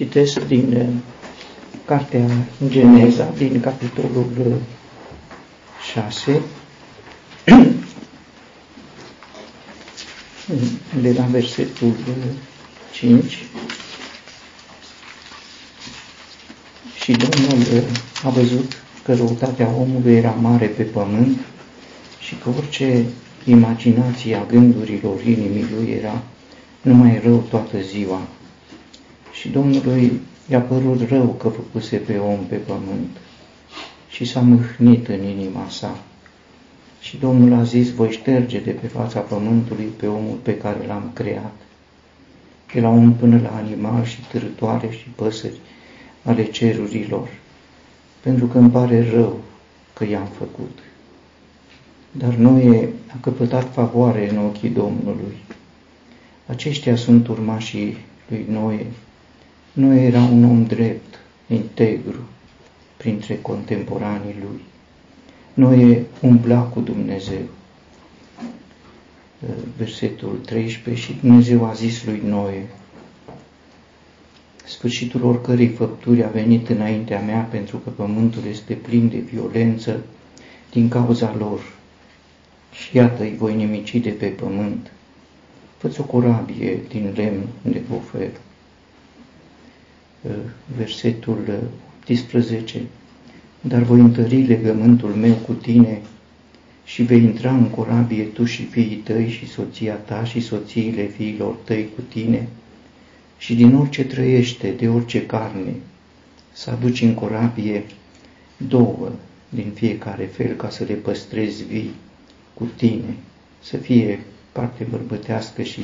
Citesc din uh, Cartea Geneza, din capitolul 6, uh, de la versetul 5. Uh, și Domnul a văzut că răutatea omului era mare pe pământ și că orice imaginație a gândurilor inimii lui era numai rău toată ziua și Domnului i-a părut rău că făcuse pe om pe pământ și s-a mâhnit în inima sa. Și Domnul a zis, voi șterge de pe fața pământului pe omul pe care l-am creat, de la om până la animal și târătoare și păsări ale cerurilor, pentru că îmi pare rău că i-am făcut. Dar Noe a căpătat favoare în ochii Domnului. Aceștia sunt urmașii lui Noe, nu era un om drept, integru, printre contemporanii lui. Nu e umbla cu Dumnezeu. Versetul 13 și Dumnezeu a zis lui Noe, sfârșitul oricărei făpturi a venit înaintea mea pentru că pământul este plin de violență din cauza lor. Și iată, îi voi nimici de pe pământ. Fă-ți o corabie din lemn de ofer versetul 18, dar voi întări legământul meu cu tine și vei intra în corabie tu și fiii tăi și soția ta și soțiile fiilor tăi cu tine. Și din orice trăiește, de orice carne, să aduci în corabie două din fiecare fel ca să le păstrezi vii cu tine, să fie parte bărbătească și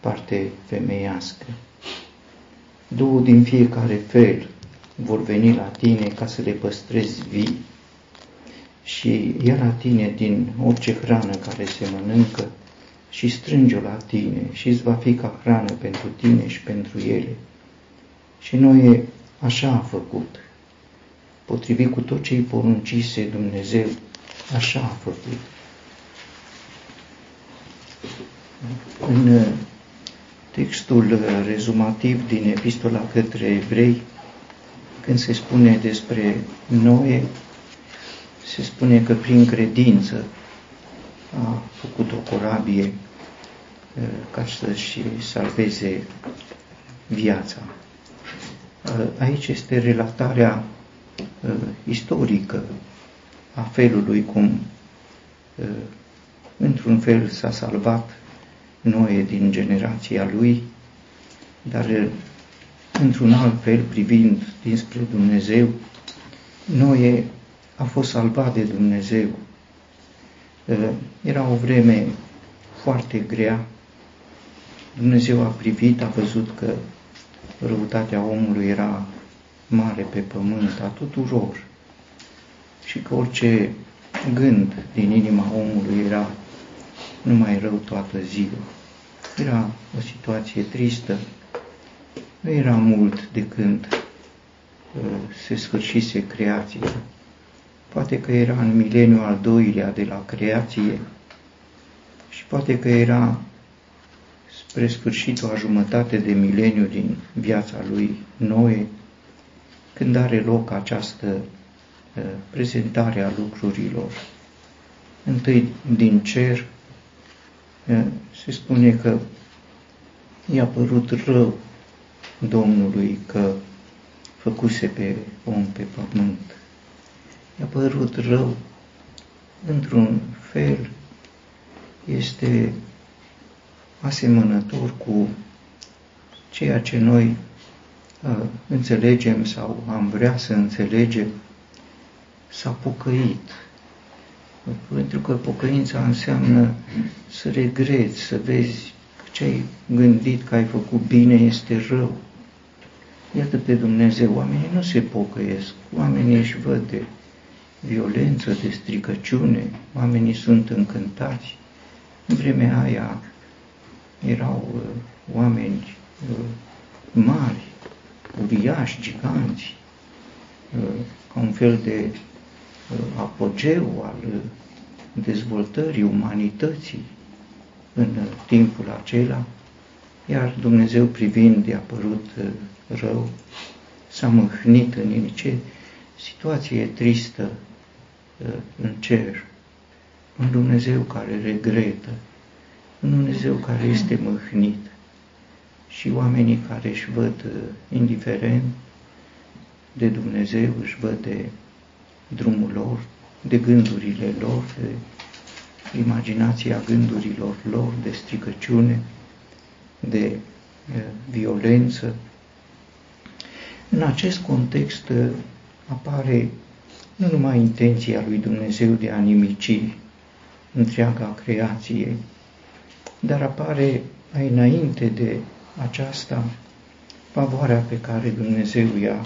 parte femeiască două din fiecare fel vor veni la tine ca să le păstrezi vii și ia la tine din orice hrană care se mănâncă și strânge-o la tine și îți va fi ca hrană pentru tine și pentru ele. Și noi așa a făcut. Potrivit cu tot ce îi poruncise Dumnezeu, așa a făcut. În textul uh, rezumativ din Epistola către Evrei, când se spune despre Noe, se spune că prin credință a făcut o corabie uh, ca să-și salveze viața. Uh, aici este relatarea istorică a felului cum, într-un fel, s-a salvat Noe din generația lui, dar eh, într-un alt fel, privind dinspre Dumnezeu, Noe a fost salvat de Dumnezeu. Eh, era o vreme foarte grea. Dumnezeu a privit, a văzut că răutatea omului era mare pe pământ, a tuturor, și că orice gând din inima omului era numai rău toată ziua. Era o situație tristă. Nu era mult de când uh, se sfârșise creația. Poate că era în mileniul al doilea de la creație și poate că era spre sfârșitul a jumătate de mileniu din viața lui Noe, când are loc această uh, prezentare a lucrurilor. Întâi din cer, se spune că i-a părut rău Domnului că făcuse pe om pe pământ. I-a părut rău, într-un fel, este asemănător cu ceea ce noi uh, înțelegem sau am vrea să înțelegem, s-a pocăit pentru că pocăința înseamnă să regreți, să vezi că ce ai gândit că ai făcut bine este rău. Iată pe Dumnezeu, oamenii nu se pocăiesc, oamenii își văd de violență, de stricăciune, oamenii sunt încântați. În vremea aia erau uh, oameni uh, mari, uriași, giganți, uh, ca un fel de apogeu al dezvoltării umanității în timpul acela iar Dumnezeu privind i-a părut uh, rău, s-a mâhnit în el. Ce situație tristă uh, în cer. Un Dumnezeu care regretă, un Dumnezeu care este mâhnit și oamenii care își văd uh, indiferent de Dumnezeu, își văd de drumul lor, de gândurile lor, de imaginația gândurilor lor, de stricăciune, de uh, violență. În acest context uh, apare nu numai intenția lui Dumnezeu de a nimici întreaga creație, dar apare mai înainte de aceasta favoarea pe care Dumnezeu i-a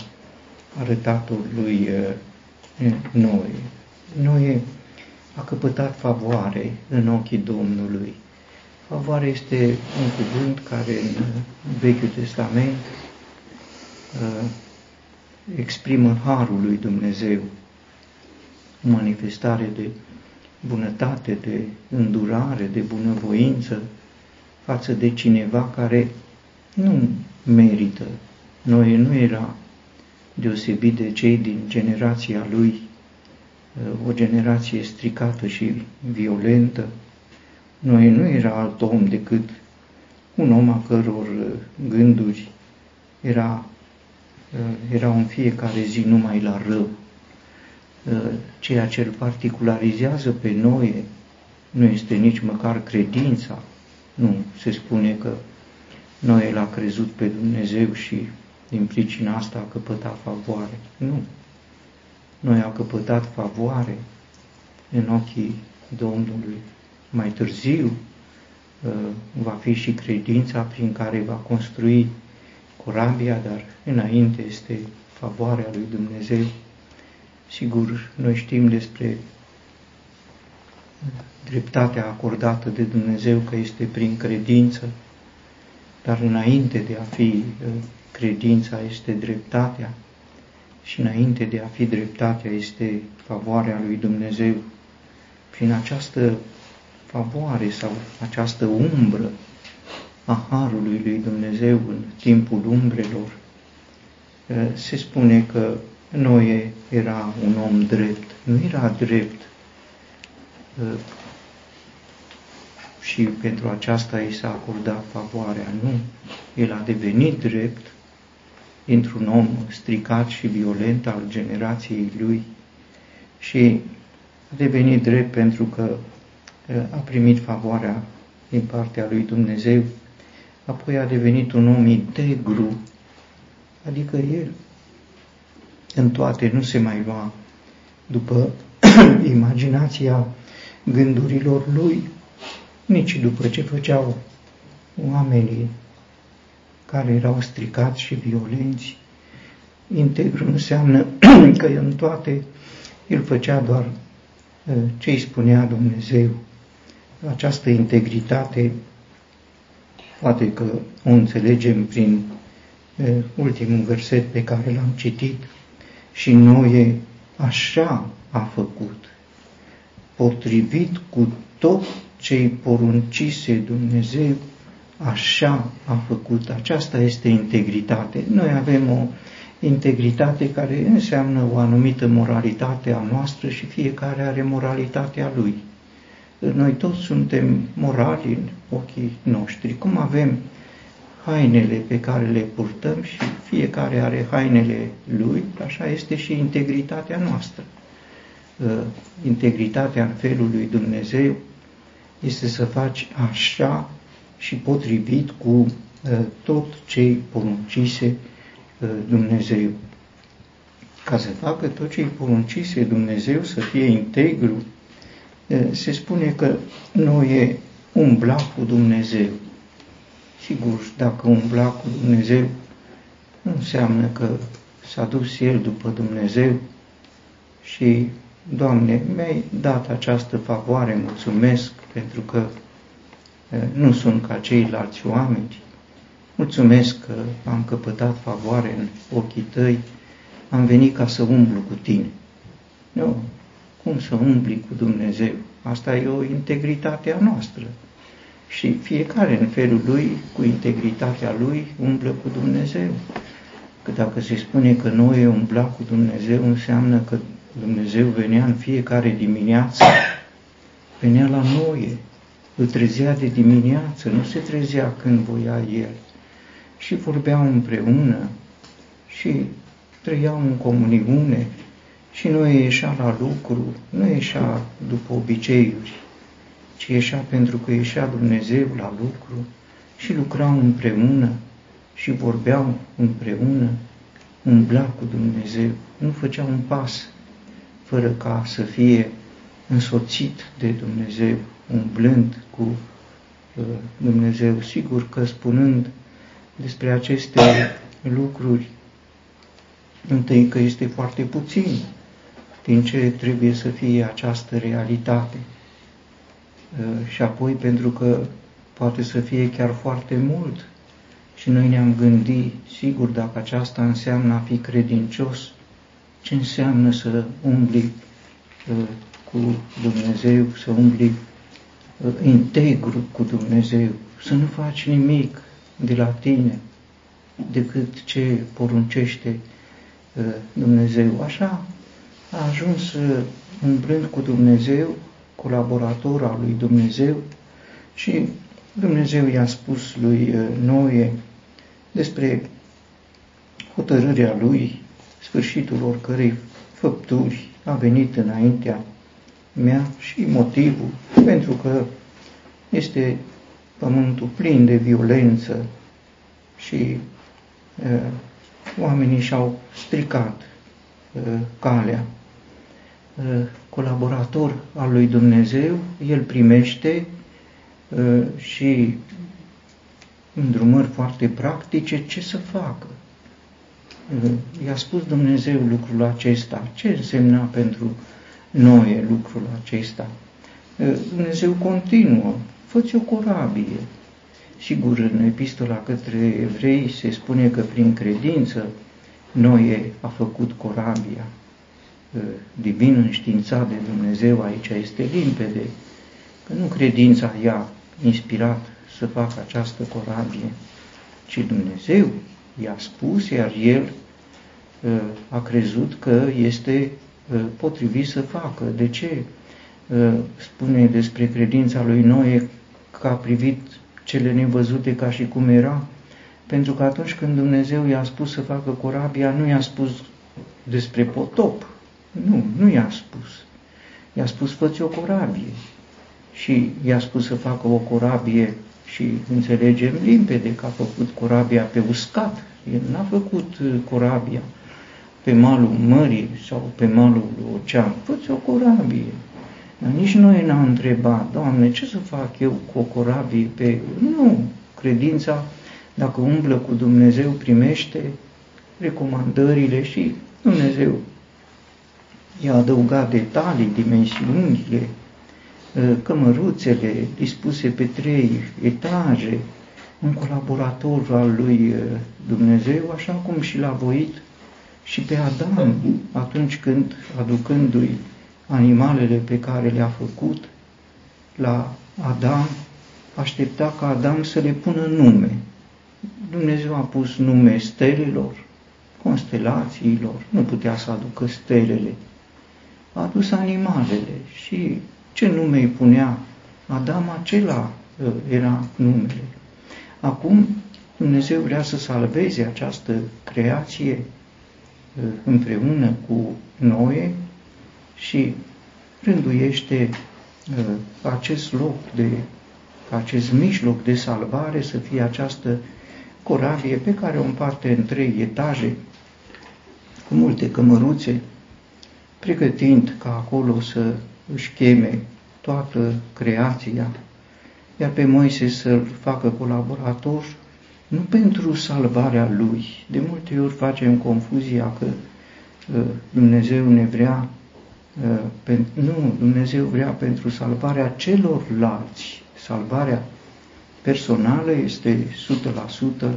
arătat-o lui uh, noi. Noi a căpătat favoare în ochii Domnului. Favoare este un cuvânt care în Vechiul Testament uh, exprimă harul lui Dumnezeu, o manifestare de bunătate, de îndurare, de bunăvoință față de cineva care nu merită. Noi nu era deosebit de cei din generația lui, uh, o generație stricată și violentă. Noi nu era alt om decât un om a căror uh, gânduri era, uh, erau în fiecare zi numai la rău. Ceea ce îl particularizează pe noi nu este nici măcar credința. Nu, se spune că noi l-a crezut pe Dumnezeu și din pricina asta a căpătat favoare. Nu. Noi a căpătat favoare în ochii Domnului. Mai târziu uh, va fi și credința prin care va construi corabia, dar înainte este favoarea lui Dumnezeu. Sigur, noi știm despre dreptatea acordată de Dumnezeu că este prin credință, dar înainte de a fi uh, credința este dreptatea și înainte de a fi dreptatea este favoarea lui Dumnezeu. Prin această favoare sau această umbră a Harului lui Dumnezeu în timpul umbrelor, uh, se spune că Noe era un om drept. Nu era drept uh, și pentru aceasta i s-a acordat favoarea. Nu, el a devenit drept dintr-un om stricat și violent al generației lui și a devenit drept pentru că a primit favoarea din partea lui Dumnezeu, apoi a devenit un om integru, adică el în toate nu se mai lua după imaginația gândurilor lui, nici după ce făceau oamenii care erau stricați și violenți. Integru înseamnă că în toate el făcea doar ă, ce îi spunea Dumnezeu. Această integritate, poate că o înțelegem prin ă, ultimul verset pe care l-am citit, și noi așa a făcut, potrivit cu tot ce-i poruncise Dumnezeu, așa a făcut. Aceasta este integritate. Noi avem o integritate care înseamnă o anumită moralitate a noastră și fiecare are moralitatea lui. Noi toți suntem morali în ochii noștri. Cum avem hainele pe care le purtăm și fiecare are hainele lui, așa este și integritatea noastră. Integritatea în felul lui Dumnezeu este să faci așa și potrivit cu uh, tot ce poruncise uh, Dumnezeu. Ca să facă tot ce îi poruncise Dumnezeu să fie integru, uh, se spune că nu e umbla cu Dumnezeu. Sigur, dacă umbla cu Dumnezeu, nu înseamnă că s-a dus el după Dumnezeu și, Doamne, mi-ai dat această favoare, mulțumesc pentru că nu sunt ca ceilalți oameni. Mulțumesc că am căpătat favoare în ochii tăi, am venit ca să umblu cu tine. Nu, cum să umbli cu Dumnezeu? Asta e o integritate a noastră. și fiecare în felul lui, cu integritatea lui, umblă cu Dumnezeu. Că dacă se spune că Noe umbla cu Dumnezeu, înseamnă că Dumnezeu venea în fiecare dimineață, venea la Noe, îl trezea de dimineață, nu se trezea când voia el. Și vorbeau împreună și trăiau în comuniune și nu ieșea la lucru, nu ieșea după obiceiuri, ci ieșea pentru că ieșea Dumnezeu la lucru și lucrau împreună și vorbeau împreună, umbla cu Dumnezeu, nu făcea un pas fără ca să fie însoțit de Dumnezeu, umblând cu uh, Dumnezeu. Sigur că spunând despre aceste lucruri, întâi că este foarte puțin din ce trebuie să fie această realitate. Uh, și apoi pentru că poate să fie chiar foarte mult și noi ne-am gândit, sigur, dacă aceasta înseamnă a fi credincios, ce înseamnă să umbli uh, cu Dumnezeu, să umbli uh, integru cu Dumnezeu, să nu faci nimic de la tine decât ce poruncește Dumnezeu. Așa a ajuns umblând cu Dumnezeu, colaborator al lui Dumnezeu și Dumnezeu i-a spus lui Noe despre hotărârea lui, sfârșitul oricărei făpturi a venit înaintea mea și motivul, pentru că este pământul plin de violență și uh, oamenii și-au stricat uh, calea. Uh, colaborator al lui Dumnezeu, el primește uh, și îndrumări foarte practice ce să facă. Uh, i-a spus Dumnezeu lucrul acesta. Ce însemna pentru noi lucrul acesta? Dumnezeu continuă. Fă-ți o corabie. Sigur, în epistola către evrei se spune că prin credință Noe a făcut corabia. Divin înștiințat de Dumnezeu aici este limpede, că nu credința i-a inspirat să facă această corabie, ci Dumnezeu i-a spus, iar el a crezut că este potrivit să facă. De ce spune despre credința lui Noe că a privit cele nevăzute ca și cum era? Pentru că atunci când Dumnezeu i-a spus să facă corabia, nu i-a spus despre potop. Nu, nu i-a spus. I-a spus, fă o corabie. Și i-a spus să facă o corabie și înțelegem limpede că a făcut corabia pe uscat. El n-a făcut uh, corabia pe malul mării sau pe malul ocean. fă o corabie. Dar nici noi n-am întrebat, Doamne, ce să fac eu cu o corabie pe... Nu, credința dacă umblă cu Dumnezeu, primește recomandările și Dumnezeu i-a adăugat detalii, dimensiunile, ă, cămăruțele dispuse pe trei etaje, un colaborator al lui ă, Dumnezeu, așa cum și l-a voit și pe Adam atunci când, aducându-i animalele pe care le-a făcut, la Adam, aștepta ca Adam să le pună nume. Dumnezeu a pus nume stelelor, constelațiilor, nu putea să aducă stelele. A adus animalele și ce nume îi punea Adam, acela ă, era numele. Acum Dumnezeu vrea să salveze această creație ă, împreună cu Noe și rânduiește ă, acest loc de, acest mijloc de salvare să fie această corabie pe care o împarte în trei etaje, cu multe cămăruțe, pregătind ca acolo să își cheme toată creația, iar pe Moise să-l facă colaborator, nu pentru salvarea lui. De multe ori facem confuzia că uh, Dumnezeu ne vrea, uh, nu, Dumnezeu vrea pentru salvarea celorlalți, salvarea personală este 100%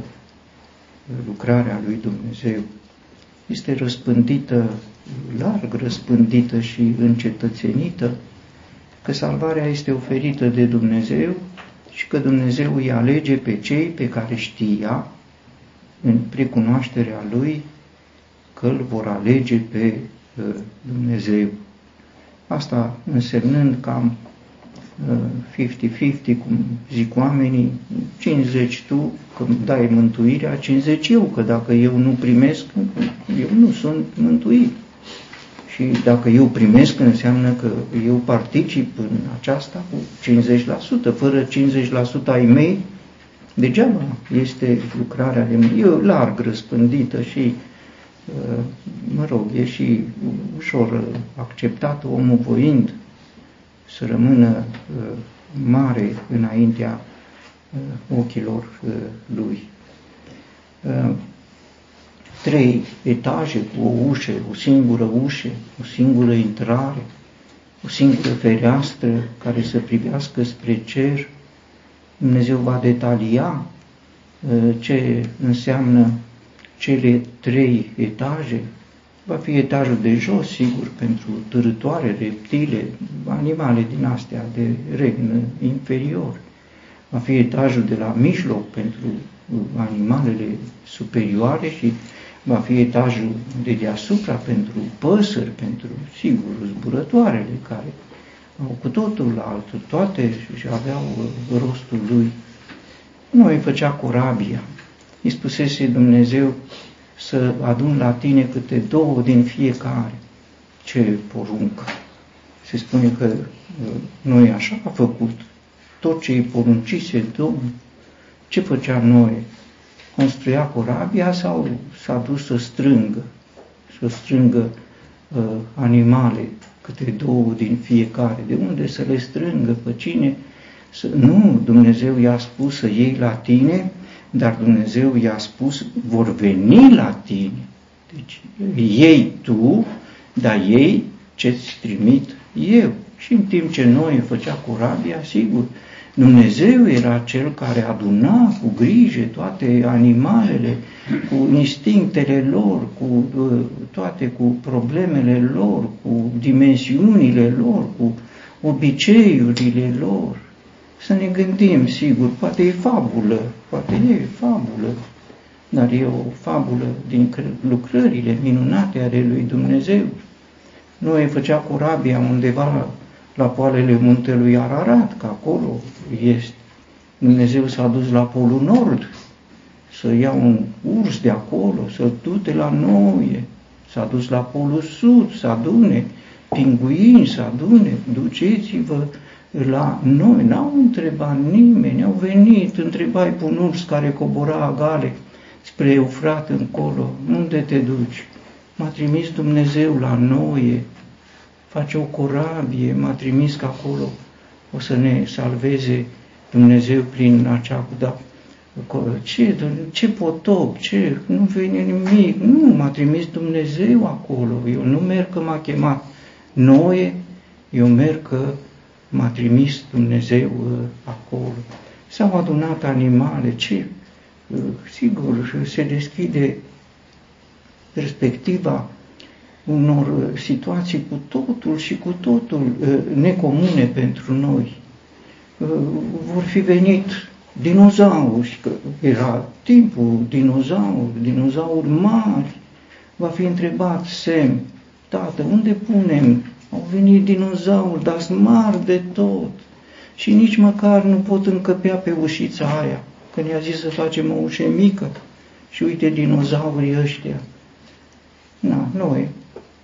lucrarea lui Dumnezeu. Este răspândită, larg răspândită și încetățenită, că salvarea este oferită de Dumnezeu și că Dumnezeu îi alege pe cei pe care știa în precunoașterea Lui că îl vor alege pe uh, Dumnezeu. Asta însemnând cam 50-50, cum zic oamenii, 50 tu, că dai mântuirea, 50 eu, că dacă eu nu primesc, eu nu sunt mântuit. Și dacă eu primesc, înseamnă că eu particip în aceasta cu 50%, fără 50% ai mei, degeaba este lucrarea de mine. E larg răspândită și, mă rog, e și ușor acceptată omul voind să rămână uh, mare înaintea uh, ochilor uh, lui. Trei etaje cu o ușă, o singură ușă, o singură intrare, o singură fereastră care să privească spre cer. Dumnezeu va detalia ce înseamnă cele trei etaje, Va fi etajul de jos, sigur, pentru târătoare, reptile, animale din astea de regn inferior. Va fi etajul de la mijloc pentru animalele superioare și va fi etajul de deasupra pentru păsări, pentru, sigur, zburătoarele care au cu totul altul, toate și aveau rostul lui. Noi făcea corabia. Îi spusese Dumnezeu, să adun la tine câte două din fiecare. Ce poruncă! Se spune că uh, noi așa a făcut. Tot ce îi poruncise Domnul, ce făcea noi? Construia corabia sau s-a dus să strângă, să strângă uh, animale, câte două din fiecare. De unde să le strângă? Pe cine? Să... Nu, Dumnezeu i-a spus să iei la tine dar Dumnezeu i-a spus, vor veni la tine. Deci ei tu, dar ei ce-ți trimit eu. Și în timp ce noi făcea corabia, sigur, Dumnezeu era cel care aduna cu grijă toate animalele, cu instinctele lor, cu uh, toate cu problemele lor, cu dimensiunile lor, cu obiceiurile lor să ne gândim, sigur, poate e fabulă, poate e fabulă, dar e o fabulă din lucrările minunate ale lui Dumnezeu. Noi făcea corabia undeva la, la poalele muntelui Ararat, că acolo este. Dumnezeu s-a dus la polul nord să ia un urs de acolo, să-l dute la noie. S-a dus la polul sud să adune pinguini, să adune, duceți-vă la noi, n-au întrebat nimeni, au venit, întrebai pe un urs care cobora agale spre Eufrat încolo, unde te duci? M-a trimis Dumnezeu la noi, face o corabie, m-a trimis că acolo o să ne salveze Dumnezeu prin acea da, ce, ce potop, ce, nu vine nimic, nu, m-a trimis Dumnezeu acolo, eu nu merg că m-a chemat Noe, eu merg că m-a trimis Dumnezeu uh, acolo. S-au adunat animale, ce? Uh, sigur, se deschide perspectiva unor uh, situații cu totul și cu totul necomune pentru noi. Vor fi venit dinozauri, că era timpul dinozauri, dinozauri mari. Va fi întrebat Sem, tată, unde punem au venit dinozauri, dar sunt mari de tot. Și nici măcar nu pot încăpea pe ușița aia, că ne-a zis să facem o ușă mică. Și uite dinozaurii ăștia. Na, noi,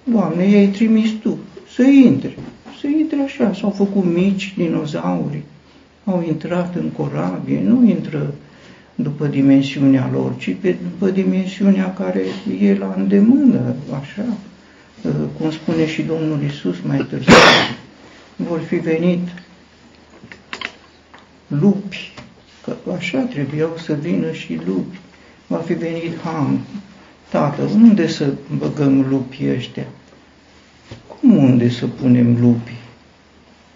Doamne, i-ai trimis Tu să intre. Să intre așa. S-au făcut mici dinozauri. Au intrat în corabie. Nu intră după dimensiunea lor, ci pe, după dimensiunea care e la îndemână, așa. Uh, cum spune și Domnul Isus mai târziu, vor fi venit lupi, că așa trebuiau să vină și lupi. Va fi venit Ham. Tată, unde să băgăm lupii ăștia? Cum unde să punem lupi?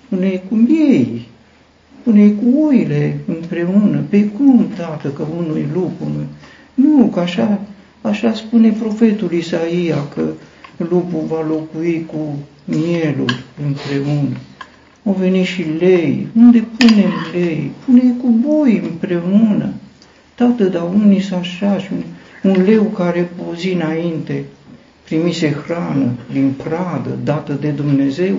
Pune-i cu ei, pune-i cu oile împreună. Pe cum, tată, că unul e lup, unul... Nu, că așa, așa spune profetul Isaia, că lupul va locui cu mielul împreună. au venit și lei. Unde punem lei? Pune cu boi împreună. Tată, dar unii sunt așa și un, un leu care o zi înainte primise hrană din pradă dată de Dumnezeu,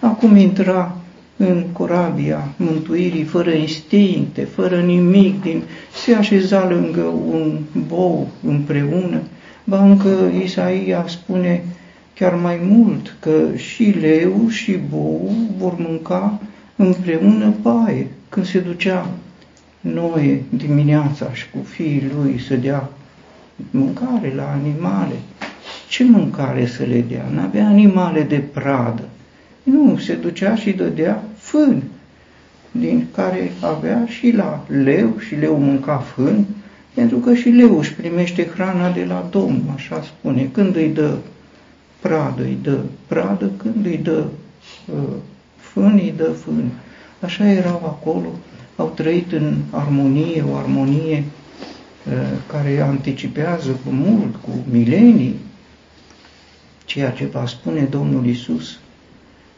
acum intra în corabia mântuirii fără instincte, fără nimic, din, se așeza lângă un bou împreună, ba încă Isaia spune chiar mai mult că și leu și bou vor mânca împreună paie. Când se ducea Noe dimineața și cu fiii lui să dea mâncare la animale, ce mâncare să le dea? N-avea animale de pradă. Nu, se ducea și dădea fân, din care avea și la leu, și leu mânca fân, pentru că și leu își primește hrana de la Domn, așa spune. Când îi dă pradă, îi dă pradă, când îi dă uh, fân, îi dă fân. Așa erau acolo, au trăit în armonie, o armonie uh, care anticipează cu mult, cu milenii, ceea ce va spune Domnul Isus.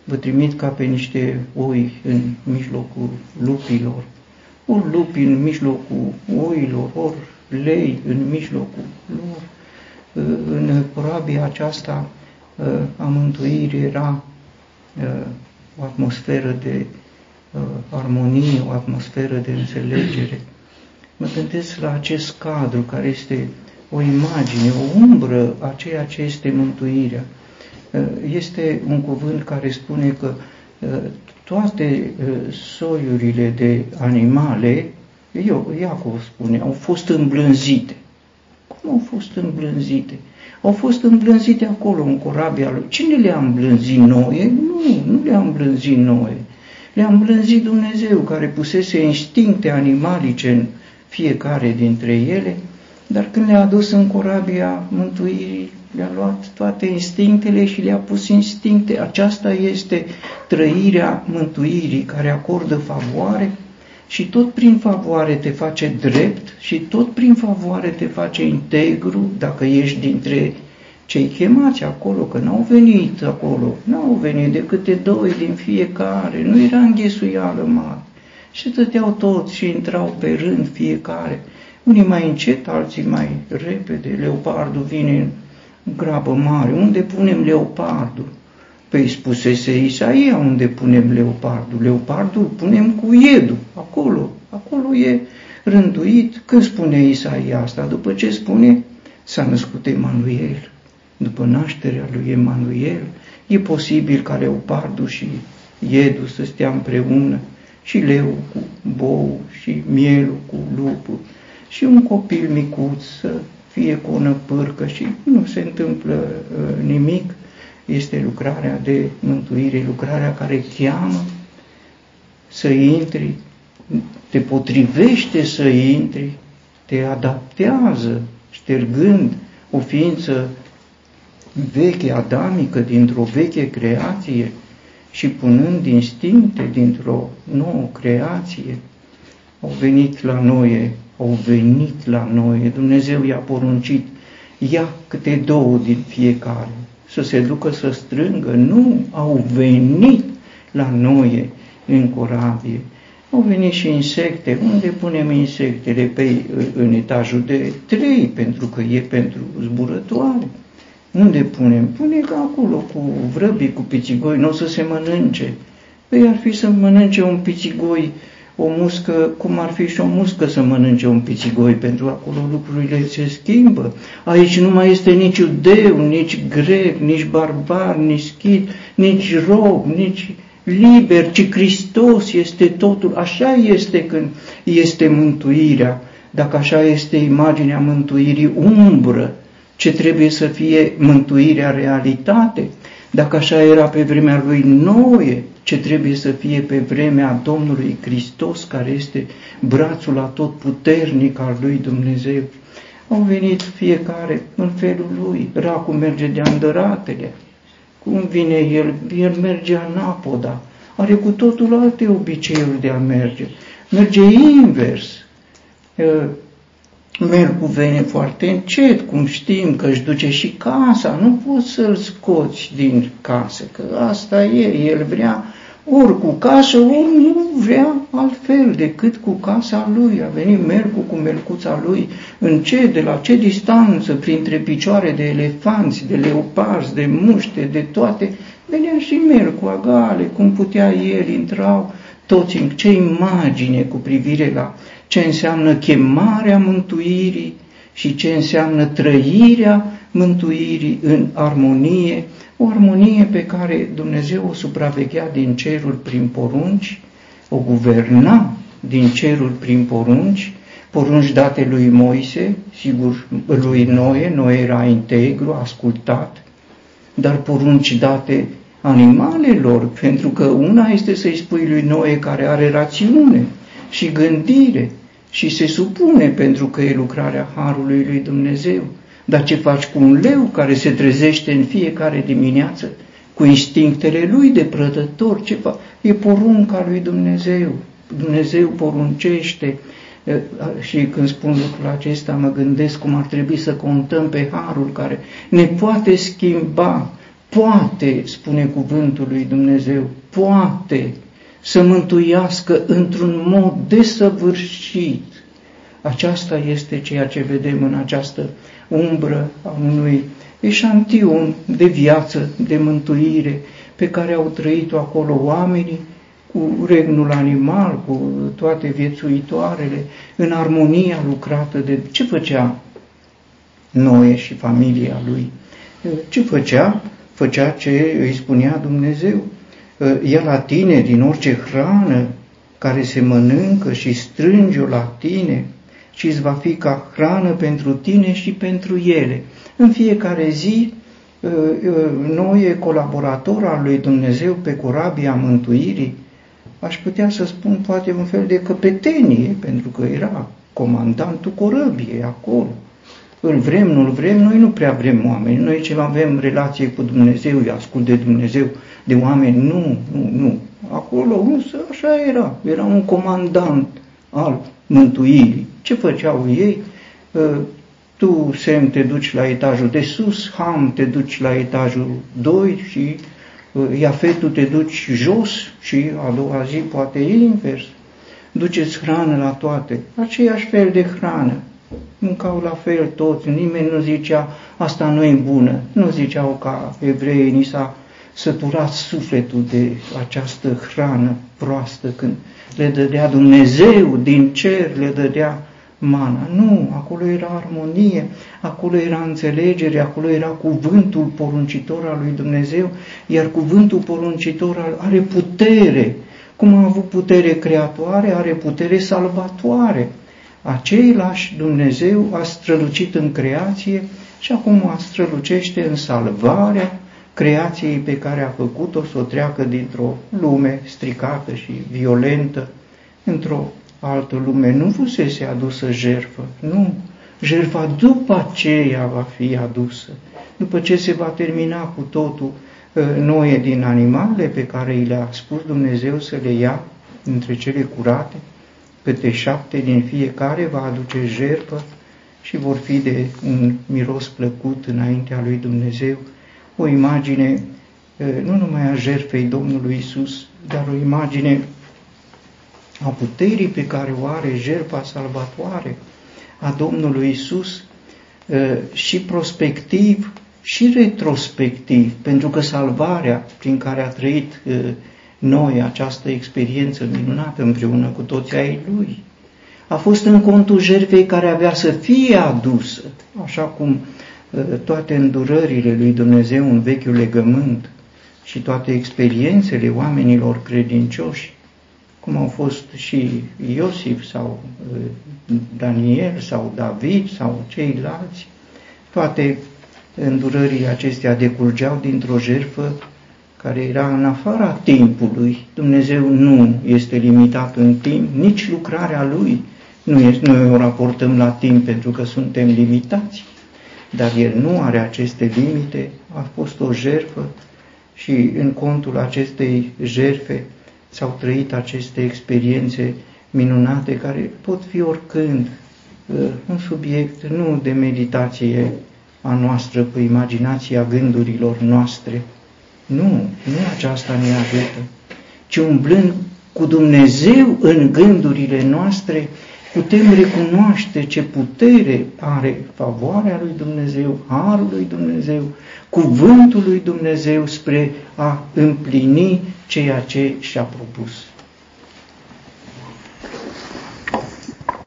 Vă trimit ca pe niște oi în mijlocul lupilor, ori lupi în mijlocul oilor, ori lei în mijlocul lor. În corabia aceasta a mântuirii era o atmosferă de armonie, o atmosferă de înțelegere. Mă gândesc la acest cadru care este o imagine, o umbră a ceea ce este mântuirea. Uh, este un cuvânt care spune că uh, toate uh, soiurile de animale, eu, Iacov spune, au fost îmblânzite. Cum au fost îmblânzite? Au fost îmblânzite acolo, în corabia lui. Cine le-a îmblânzit noi? Nu, nu le-a îmblânzit noi. Le-a îmblânzit Dumnezeu, care pusese instincte animalice în fiecare dintre ele dar când le-a adus în corabia mântuirii, le-a luat toate instinctele și le-a pus instincte. Aceasta este trăirea mântuirii care acordă favoare și tot prin favoare te face drept și tot prin favoare te face integru dacă ești dintre cei chemați acolo, că n-au venit acolo, n-au venit de câte doi din fiecare, nu era înghesuială mare. Și stăteau toți și intrau pe rând fiecare. Unii mai încet, alții mai repede. Leopardul vine în grabă mare. Unde punem leopardul? Păi spusese Isaia unde punem leopardul. Leopardul punem cu iedul, acolo. Acolo e rânduit. Când spune Isaia asta? După ce spune s-a născut Emanuel. După nașterea lui Emanuel, e posibil ca leopardul și iedul să stea împreună și leu cu bou și mielul cu lupul și un copil micuț să fie cu o năpârcă și nu se întâmplă uh, nimic. Este lucrarea de mântuire, lucrarea care cheamă să intri, te potrivește să intri, te adaptează, ștergând o ființă veche, adamică, dintr-o veche creație și punând instincte dintr-o nouă creație, au venit la noi au venit la noi, Dumnezeu i-a poruncit, ia câte două din fiecare, să se ducă să strângă, nu, au venit la noi în corabie. Au venit și insecte. Unde punem insectele? Pe, în etajul de trei, pentru că e pentru zburătoare. Unde punem? Pune ca acolo, cu vrăbii, cu pițigoi, nu o să se mănânce. Păi ar fi să mănânce un pițigoi uh, o muscă, cum ar fi și o muscă să mănânce un pițigoi, pentru acolo lucrurile se schimbă. Aici nu mai este nici iudeu, nici grec, nici barbar, nici schid, nici rob, nici liber, ci Hristos este totul. Așa este când este mântuirea. Dacă așa este imaginea mântuirii umbră, ce trebuie să fie mântuirea realitate. Dacă așa era pe vremea lui Noe, ce trebuie să fie pe vremea Domnului Hristos, care este brațul atotputernic al lui Dumnezeu. Au venit fiecare în felul lui. Racu merge de andăratele. Cum vine el? El merge anapoda. Are cu totul alte obiceiuri de a merge. Merge invers. Merg cu vene foarte încet, cum știm că își duce și casa. Nu poți să-l scoți din casă, că asta e. El vrea ori cu casă, ori nu vrea altfel decât cu casa lui. A venit Mercu cu melcuța lui, în ce, de la ce distanță, printre picioare de elefanți, de leoparzi, de muște, de toate, venea și Mercu, agale, cum putea el, intrau toți în ce imagine cu privire la ce înseamnă chemarea mântuirii și ce înseamnă trăirea mântuirii în armonie, o armonie pe care Dumnezeu o supraveghea din cerul prin porunci, o guverna din cerul prin porunci, porunci date lui Moise, sigur lui Noe, Noe era integru, ascultat, dar porunci date animalelor, pentru că una este să-i spui lui Noe care are rațiune și gândire și se supune pentru că e lucrarea Harului lui Dumnezeu. Dar ce faci cu un leu care se trezește în fiecare dimineață cu instinctele lui de prădător? Ce fac? E porunca lui Dumnezeu. Dumnezeu poruncește și când spun lucrul acesta mă gândesc cum ar trebui să contăm pe harul care ne poate schimba, poate, spune cuvântul lui Dumnezeu, poate să mântuiască într-un mod desăvârșit. Aceasta este ceea ce vedem în această umbră a unui eșantion de viață, de mântuire, pe care au trăit-o acolo oamenii, cu regnul animal, cu toate viețuitoarele, în armonia lucrată de... Ce făcea Noe și familia lui? Ce făcea? Făcea ce îi spunea Dumnezeu. Ia la tine din orice hrană care se mănâncă și strânge-o la tine, și îți va fi ca hrană pentru tine și pentru ele. În fiecare zi, ă, ă, noi, e colaborator al lui Dumnezeu pe corabia mântuirii, aș putea să spun poate un fel de căpetenie, pentru că era comandantul corăbiei acolo. Îl vrem, nu-l vrem, noi nu prea vrem oameni. Noi ce avem relație cu Dumnezeu, îi ascult de Dumnezeu, de oameni, nu, nu, nu. Acolo însă așa era, era un comandant al mântuirii. Ce făceau ei? Ă, tu, Sem, te duci la etajul de sus, Ham, te duci la etajul 2 și ă, Iafetul te duci jos și a doua zi poate invers. Duceți hrană la toate, aceeași fel de hrană. Mâncau la fel toți, nimeni nu zicea, asta nu e bună. Nu ziceau ca evreii, ni s-a săturat sufletul de această hrană proastă când le dădea Dumnezeu din cer, le dădea mana. Nu, acolo era armonie, acolo era înțelegere, acolo era cuvântul poruncitor al lui Dumnezeu, iar cuvântul poruncitor are putere. Cum a avut putere creatoare, are putere salvatoare. Aceilași Dumnezeu a strălucit în creație și acum a strălucește în salvarea creației pe care a făcut-o să o treacă dintr-o lume stricată și violentă într-o altă lume. Nu fusese adusă jerfă, nu. Jerfa după aceea va fi adusă, după ce se va termina cu totul ă, noie din animale pe care i le-a spus Dumnezeu să le ia între cele curate, câte șapte din fiecare va aduce jerfă și vor fi de un miros plăcut înaintea lui Dumnezeu, o imagine nu numai a jertfei Domnului Isus, dar o imagine a puterii pe care o are jertfa salvatoare a Domnului Isus și prospectiv și retrospectiv, pentru că salvarea prin care a trăit noi această experiență minunată împreună cu toți ai Lui, a fost în contul jertfei care avea să fie adusă, așa cum toate îndurările lui Dumnezeu în vechiul legământ și toate experiențele oamenilor credincioși, cum au fost și Iosif sau Daniel sau David sau ceilalți, toate îndurările acestea decurgeau dintr-o jertfă care era în afara timpului. Dumnezeu nu este limitat în timp, nici lucrarea Lui nu este, noi o raportăm la timp pentru că suntem limitați dar el nu are aceste limite, a fost o jerfă și în contul acestei jerfe s-au trăit aceste experiențe minunate care pot fi oricând uh, un subiect nu de meditație a noastră cu imaginația gândurilor noastre. Nu, nu aceasta ne ajută, ci umblând cu Dumnezeu în gândurile noastre, putem recunoaște ce putere are favoarea lui Dumnezeu, harul lui Dumnezeu, cuvântul lui Dumnezeu spre a împlini ceea ce și-a propus.